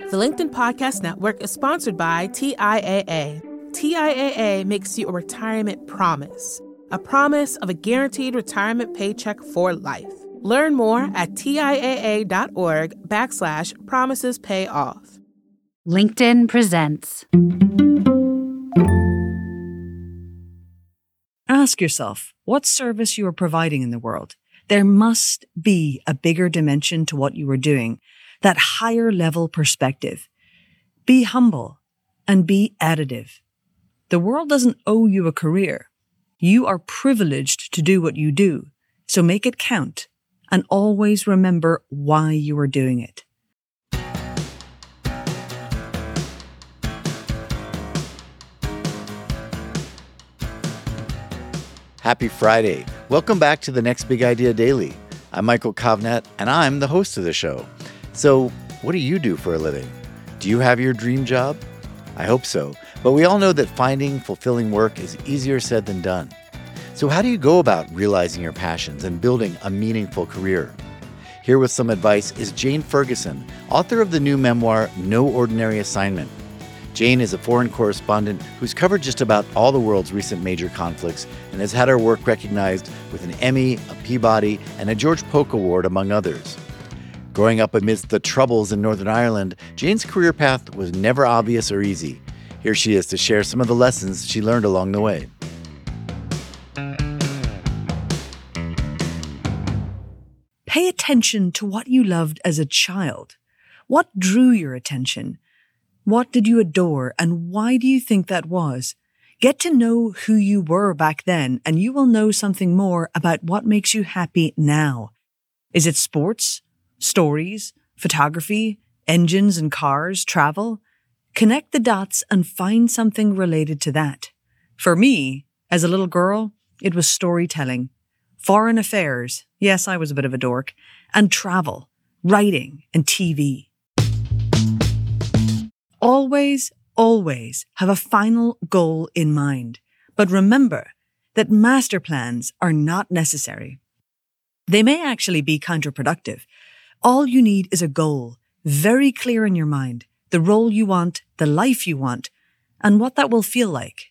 The LinkedIn Podcast Network is sponsored by TIAA. TIAA makes you a retirement promise, a promise of a guaranteed retirement paycheck for life. Learn more at TIAA.org backslash promises pay off. LinkedIn presents. Ask yourself what service you are providing in the world. There must be a bigger dimension to what you are doing, that higher level perspective. Be humble and be additive. The world doesn't owe you a career. You are privileged to do what you do, so make it count and always remember why you are doing it. Happy Friday. Welcome back to the Next Big Idea Daily. I'm Michael Kovnat, and I'm the host of the show. So, what do you do for a living? Do you have your dream job? I hope so, but we all know that finding fulfilling work is easier said than done. So, how do you go about realizing your passions and building a meaningful career? Here with some advice is Jane Ferguson, author of the new memoir, No Ordinary Assignment Jane is a foreign correspondent who's covered just about all the world's recent major conflicts and has had her work recognized with an Emmy, a Peabody, and a George Polk Award, among others. Growing up amidst the troubles in Northern Ireland, Jane's career path was never obvious or easy. Here she is to share some of the lessons she learned along the way. Pay attention to what you loved as a child. What drew your attention? What did you adore and why do you think that was? Get to know who you were back then and you will know something more about what makes you happy now. Is it sports, stories, photography, engines and cars, travel? Connect the dots and find something related to that. For me, as a little girl, it was storytelling, foreign affairs. Yes, I was a bit of a dork and travel, writing and TV. Always, always have a final goal in mind. But remember that master plans are not necessary. They may actually be counterproductive. All you need is a goal, very clear in your mind, the role you want, the life you want, and what that will feel like,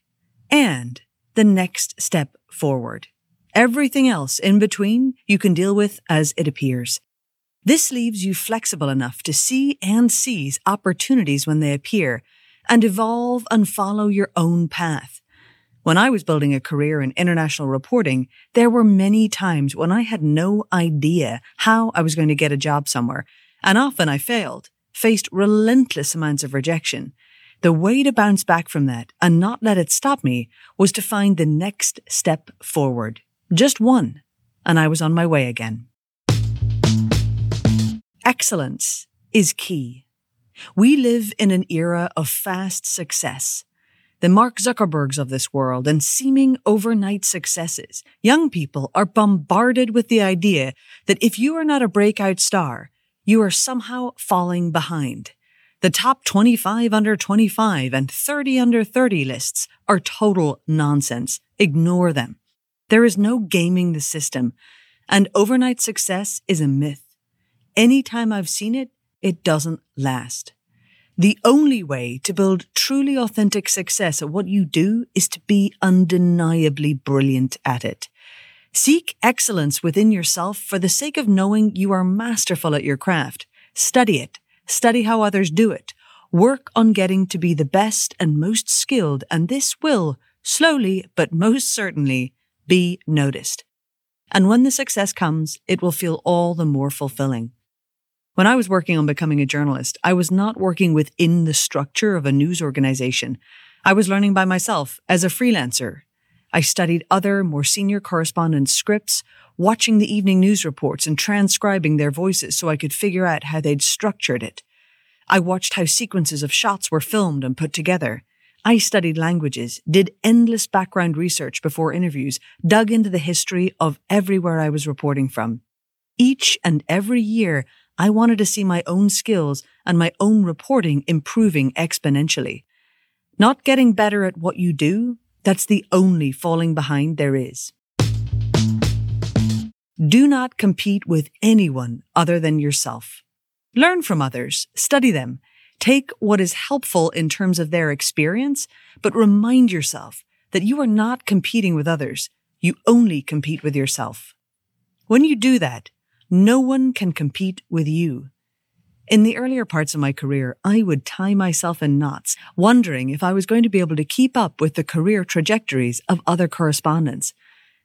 and the next step forward. Everything else in between you can deal with as it appears. This leaves you flexible enough to see and seize opportunities when they appear and evolve and follow your own path. When I was building a career in international reporting, there were many times when I had no idea how I was going to get a job somewhere, and often I failed, faced relentless amounts of rejection. The way to bounce back from that and not let it stop me was to find the next step forward. Just one, and I was on my way again. Excellence is key. We live in an era of fast success. The Mark Zuckerbergs of this world and seeming overnight successes. Young people are bombarded with the idea that if you are not a breakout star, you are somehow falling behind. The top 25 under 25 and 30 under 30 lists are total nonsense. Ignore them. There is no gaming the system, and overnight success is a myth. Anytime I've seen it, it doesn't last. The only way to build truly authentic success at what you do is to be undeniably brilliant at it. Seek excellence within yourself for the sake of knowing you are masterful at your craft. Study it. Study how others do it. Work on getting to be the best and most skilled, and this will, slowly but most certainly, be noticed. And when the success comes, it will feel all the more fulfilling. When I was working on becoming a journalist, I was not working within the structure of a news organization. I was learning by myself as a freelancer. I studied other, more senior correspondents' scripts, watching the evening news reports and transcribing their voices so I could figure out how they'd structured it. I watched how sequences of shots were filmed and put together. I studied languages, did endless background research before interviews, dug into the history of everywhere I was reporting from. Each and every year, I wanted to see my own skills and my own reporting improving exponentially. Not getting better at what you do, that's the only falling behind there is. Do not compete with anyone other than yourself. Learn from others, study them, Take what is helpful in terms of their experience, but remind yourself that you are not competing with others. You only compete with yourself. When you do that, no one can compete with you. In the earlier parts of my career, I would tie myself in knots, wondering if I was going to be able to keep up with the career trajectories of other correspondents.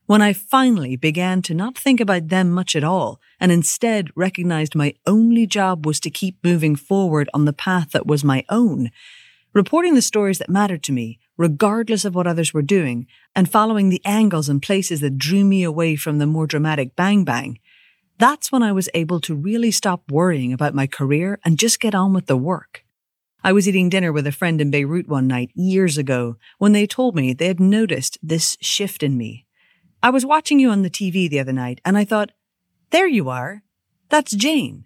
When I finally began to not think about them much at all, and instead recognized my only job was to keep moving forward on the path that was my own, reporting the stories that mattered to me, regardless of what others were doing, and following the angles and places that drew me away from the more dramatic bang bang, that's when I was able to really stop worrying about my career and just get on with the work. I was eating dinner with a friend in Beirut one night years ago when they told me they had noticed this shift in me. I was watching you on the TV the other night and I thought, there you are. That's Jane.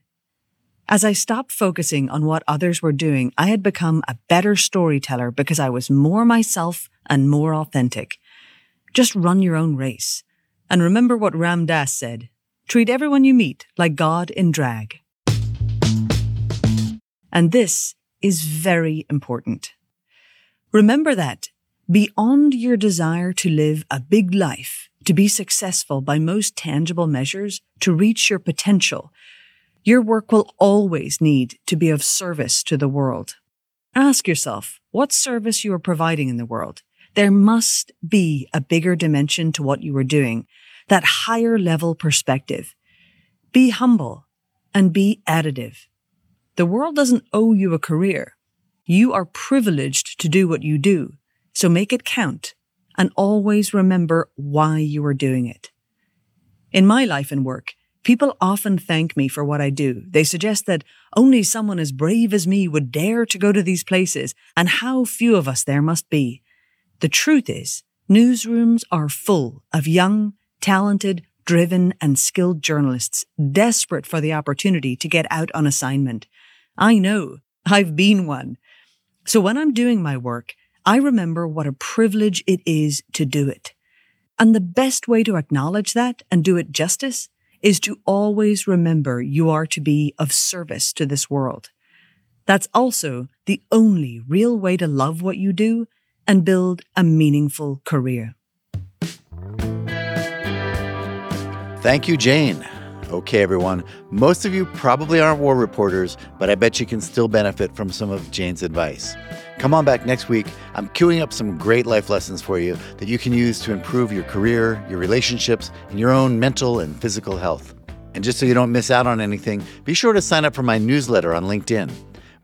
As I stopped focusing on what others were doing, I had become a better storyteller because I was more myself and more authentic. Just run your own race. And remember what Ram Dass said treat everyone you meet like God in drag. And this is very important. Remember that beyond your desire to live a big life, to be successful by most tangible measures, to reach your potential, your work will always need to be of service to the world. Ask yourself what service you are providing in the world. There must be a bigger dimension to what you are doing, that higher level perspective. Be humble and be additive. The world doesn't owe you a career. You are privileged to do what you do, so make it count and always remember why you are doing it. In my life and work, people often thank me for what I do. They suggest that only someone as brave as me would dare to go to these places, and how few of us there must be. The truth is, newsrooms are full of young, talented, driven, and skilled journalists desperate for the opportunity to get out on assignment. I know. I've been one. So when I'm doing my work, I remember what a privilege it is to do it. And the best way to acknowledge that and do it justice is to always remember you are to be of service to this world. That's also the only real way to love what you do and build a meaningful career. Thank you, Jane. Okay, everyone. Most of you probably aren't war reporters, but I bet you can still benefit from some of Jane's advice. Come on back next week. I'm queuing up some great life lessons for you that you can use to improve your career, your relationships, and your own mental and physical health. And just so you don't miss out on anything, be sure to sign up for my newsletter on LinkedIn.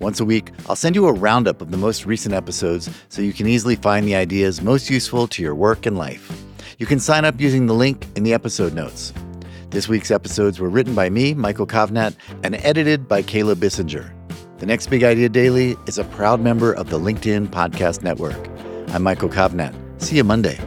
Once a week, I'll send you a roundup of the most recent episodes so you can easily find the ideas most useful to your work and life. You can sign up using the link in the episode notes. This week's episodes were written by me, Michael Kovnat, and edited by Kayla Bissinger. The Next Big Idea Daily is a proud member of the LinkedIn Podcast Network. I'm Michael Kovnat. See you Monday.